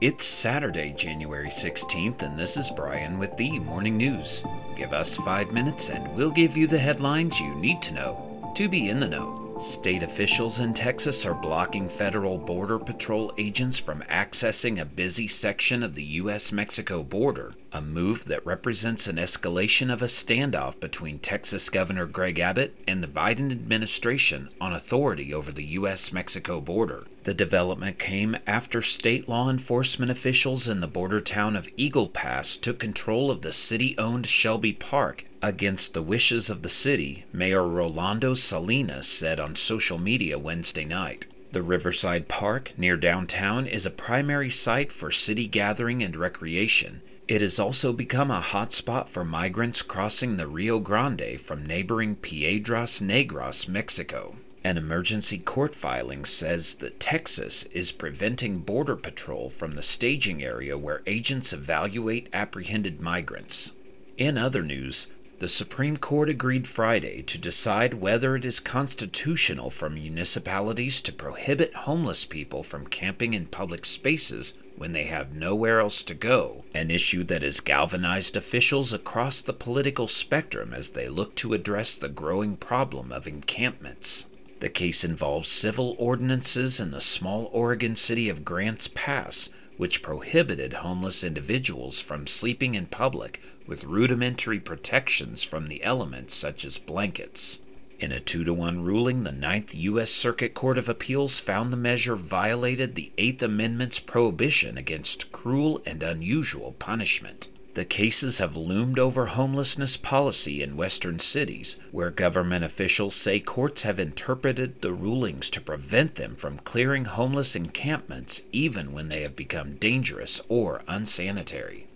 It's Saturday, January 16th, and this is Brian with the Morning News. Give us five minutes and we'll give you the headlines you need to know to be in the know. State officials in Texas are blocking federal Border Patrol agents from accessing a busy section of the U.S. Mexico border, a move that represents an escalation of a standoff between Texas Governor Greg Abbott and the Biden administration on authority over the U.S. Mexico border. The development came after state law enforcement officials in the border town of Eagle Pass took control of the city owned Shelby Park against the wishes of the city, Mayor Rolando Salinas said on social media Wednesday night. The Riverside Park near downtown is a primary site for city gathering and recreation. It has also become a hotspot for migrants crossing the Rio Grande from neighboring Piedras Negras, Mexico. An emergency court filing says that Texas is preventing Border Patrol from the staging area where agents evaluate apprehended migrants. In other news, the Supreme Court agreed Friday to decide whether it is constitutional for municipalities to prohibit homeless people from camping in public spaces when they have nowhere else to go, an issue that has galvanized officials across the political spectrum as they look to address the growing problem of encampments. The case involves civil ordinances in the small Oregon city of Grants Pass, which prohibited homeless individuals from sleeping in public with rudimentary protections from the elements such as blankets. In a 2 to 1 ruling, the Ninth U.S. Circuit Court of Appeals found the measure violated the Eighth Amendment's prohibition against cruel and unusual punishment. The cases have loomed over homelessness policy in western cities, where government officials say courts have interpreted the rulings to prevent them from clearing homeless encampments even when they have become dangerous or unsanitary.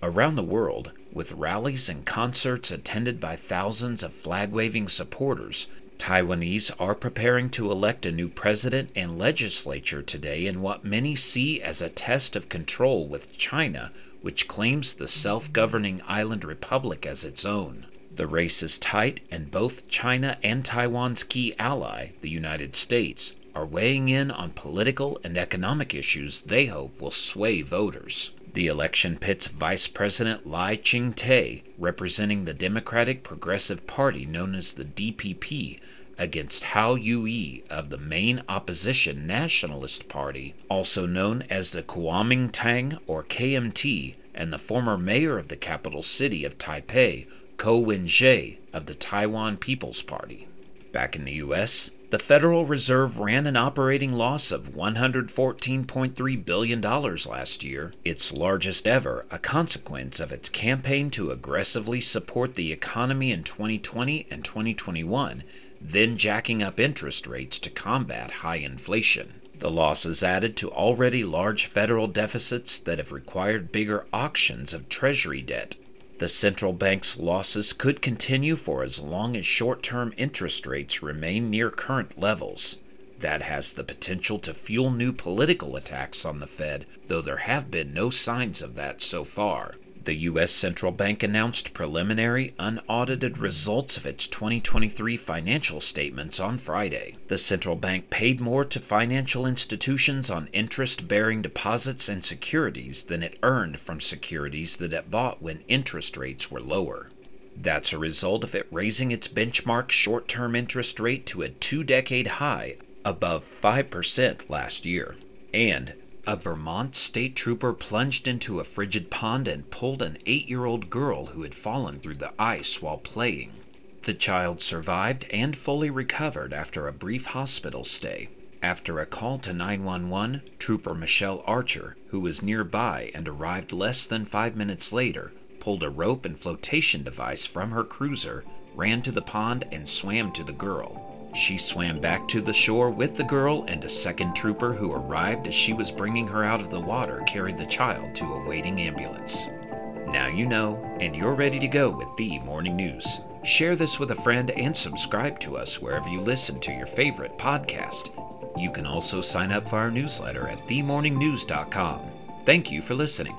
Around the world, with rallies and concerts attended by thousands of flag waving supporters, Taiwanese are preparing to elect a new president and legislature today in what many see as a test of control with China which claims the self governing island republic as its own. The race is tight, and both China and Taiwan's key ally, the United States, are weighing in on political and economic issues they hope will sway voters. The election pits Vice President Lai Ching-te, representing the Democratic Progressive Party known as the DPP, against Hou Yu of the main opposition Nationalist Party, also known as the Kuomintang or KMT, and the former mayor of the capital city of Taipei, Ko Wen-je of the Taiwan People's Party. Back in the US, the Federal Reserve ran an operating loss of $114.3 billion last year, its largest ever, a consequence of its campaign to aggressively support the economy in 2020 and 2021 then jacking up interest rates to combat high inflation. The losses added to already large federal deficits that have required bigger auctions of Treasury debt. The central bank's losses could continue for as long as short term interest rates remain near current levels. That has the potential to fuel new political attacks on the Fed, though there have been no signs of that so far. The U.S. Central Bank announced preliminary, unaudited results of its 2023 financial statements on Friday. The central bank paid more to financial institutions on interest bearing deposits and securities than it earned from securities that it bought when interest rates were lower. That's a result of it raising its benchmark short term interest rate to a two decade high above 5% last year. And a Vermont state trooper plunged into a frigid pond and pulled an eight year old girl who had fallen through the ice while playing. The child survived and fully recovered after a brief hospital stay. After a call to 911, Trooper Michelle Archer, who was nearby and arrived less than five minutes later, pulled a rope and flotation device from her cruiser, ran to the pond, and swam to the girl. She swam back to the shore with the girl, and a second trooper who arrived as she was bringing her out of the water carried the child to a waiting ambulance. Now you know, and you're ready to go with the morning news. Share this with a friend and subscribe to us wherever you listen to your favorite podcast. You can also sign up for our newsletter at themorningnews.com. Thank you for listening.